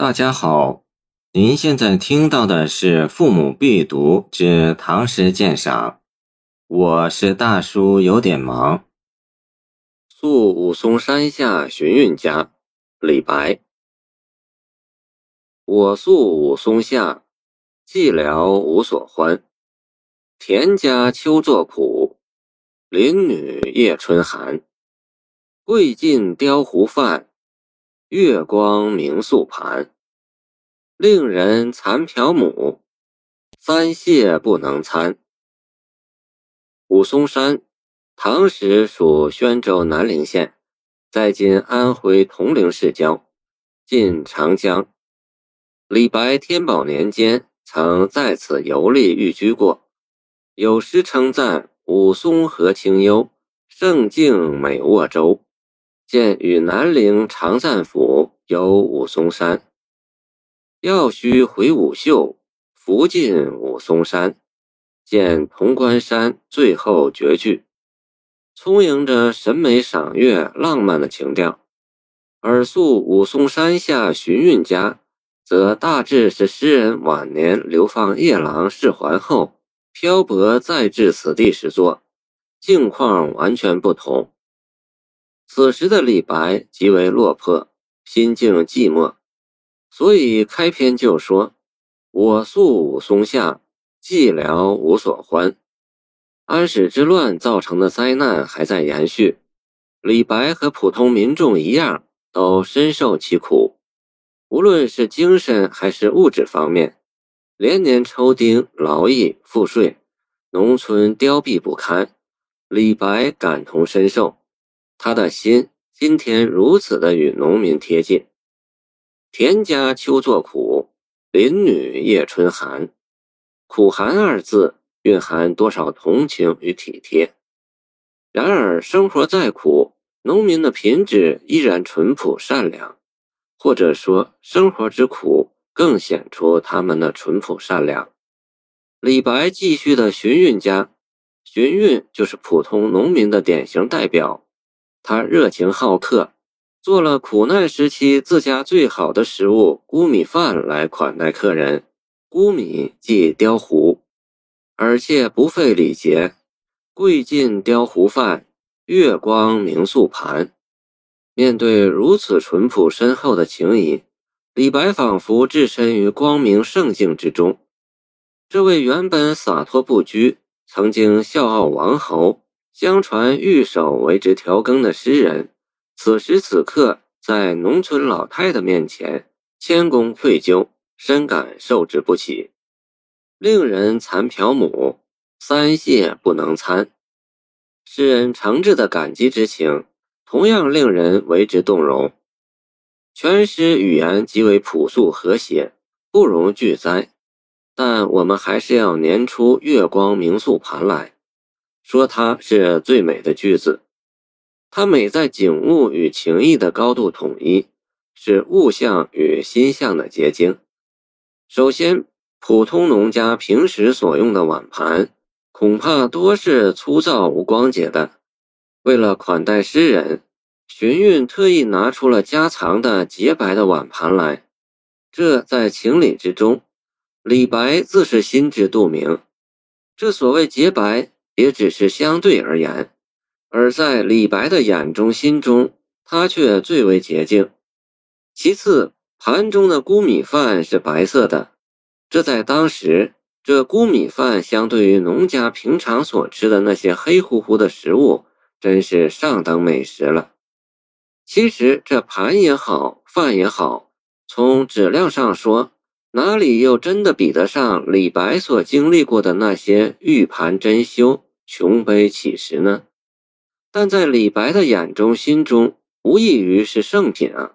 大家好，您现在听到的是《父母必读之唐诗鉴赏》，我是大叔，有点忙。宿武松山下寻韵家，李白。我宿武松下，寂寥无所欢。田家秋作苦，邻女夜春寒。桂尽雕壶饭，月光明素盘。令人残瓢母，三谢不能餐。武松山，唐时属宣州南陵县，在今安徽铜陵市郊，近长江。李白天宝年间曾在此游历寓居过，有诗称赞武松何清幽，胜境美沃州。见与南陵长赞府有武松山，要须回武秀，福尽武松山。见潼关山最后绝句，充盈着审美赏月、浪漫的情调。而宿武松山下寻韵家，则大致是诗人晚年流放夜郎释还后，漂泊再至此地时作，境况完全不同。此时的李白极为落魄，心境寂寞，所以开篇就说：“我宿武松下，寂寥无所欢。”安史之乱造成的灾难还在延续，李白和普通民众一样，都深受其苦。无论是精神还是物质方面，连年抽丁、劳役、赋税，农村凋敝不堪，李白感同身受。他的心今天如此的与农民贴近。田家秋作苦，邻女夜春寒。苦寒二字蕴含多少同情与体贴？然而生活再苦，农民的品质依然淳朴善良，或者说生活之苦更显出他们的淳朴善良。李白继续的寻韵家，寻韵就是普通农民的典型代表。他热情好客，做了苦难时期自家最好的食物——菇米饭来款待客人。菇米即雕糊，而且不费礼节。贵尽雕糊饭，月光明素盘。面对如此淳朴深厚的情谊，李白仿佛置身于光明圣境之中。这位原本洒脱不拘，曾经笑傲王侯。相传玉手为之调羹的诗人，此时此刻在农村老太太面前，谦恭愧疚，深感受之不起。令人残瓢母，三谢不能餐。诗人诚挚的感激之情，同样令人为之动容。全诗语言极为朴素和谐，不容拒哉。但我们还是要年出“月光明素盘”来。说它是最美的句子，它美在景物与情意的高度统一，是物象与心象的结晶。首先，普通农家平时所用的碗盘，恐怕多是粗糙无光洁的。为了款待诗人，荀彧特意拿出了家藏的洁白的碗盘来，这在情理之中。李白自是心知肚明，这所谓洁白。也只是相对而言，而在李白的眼中、心中，他却最为洁净。其次，盘中的菇米饭是白色的，这在当时，这菇米饭相对于农家平常所吃的那些黑乎乎的食物，真是上等美食了。其实，这盘也好，饭也好，从质量上说，哪里又真的比得上李白所经历过的那些玉盘珍馐？穷悲乞食呢？但在李白的眼中、心中，无异于是圣品啊。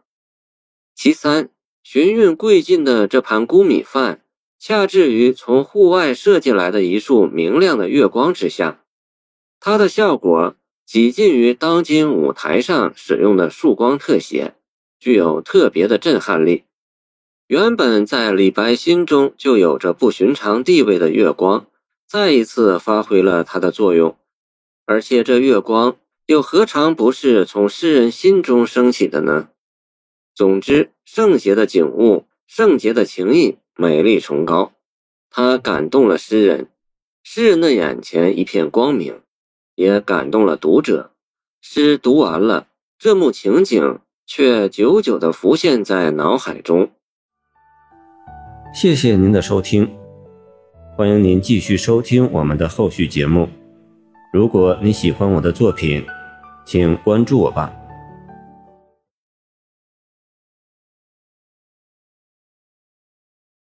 其三，寻韵贵尽的这盘菇米饭，恰置于从户外射进来的一束明亮的月光之下，它的效果几近于当今舞台上使用的束光特写，具有特别的震撼力。原本在李白心中就有着不寻常地位的月光。再一次发挥了它的作用，而且这月光又何尝不是从诗人心中升起的呢？总之，圣洁的景物圣洁的情谊，美丽崇高，它感动了诗人，诗人的眼前一片光明，也感动了读者。诗读完了，这幕情景却久久地浮现在脑海中。谢谢您的收听，欢迎您继续收听我们的后续节目。如果你喜欢我的作品，请关注我吧。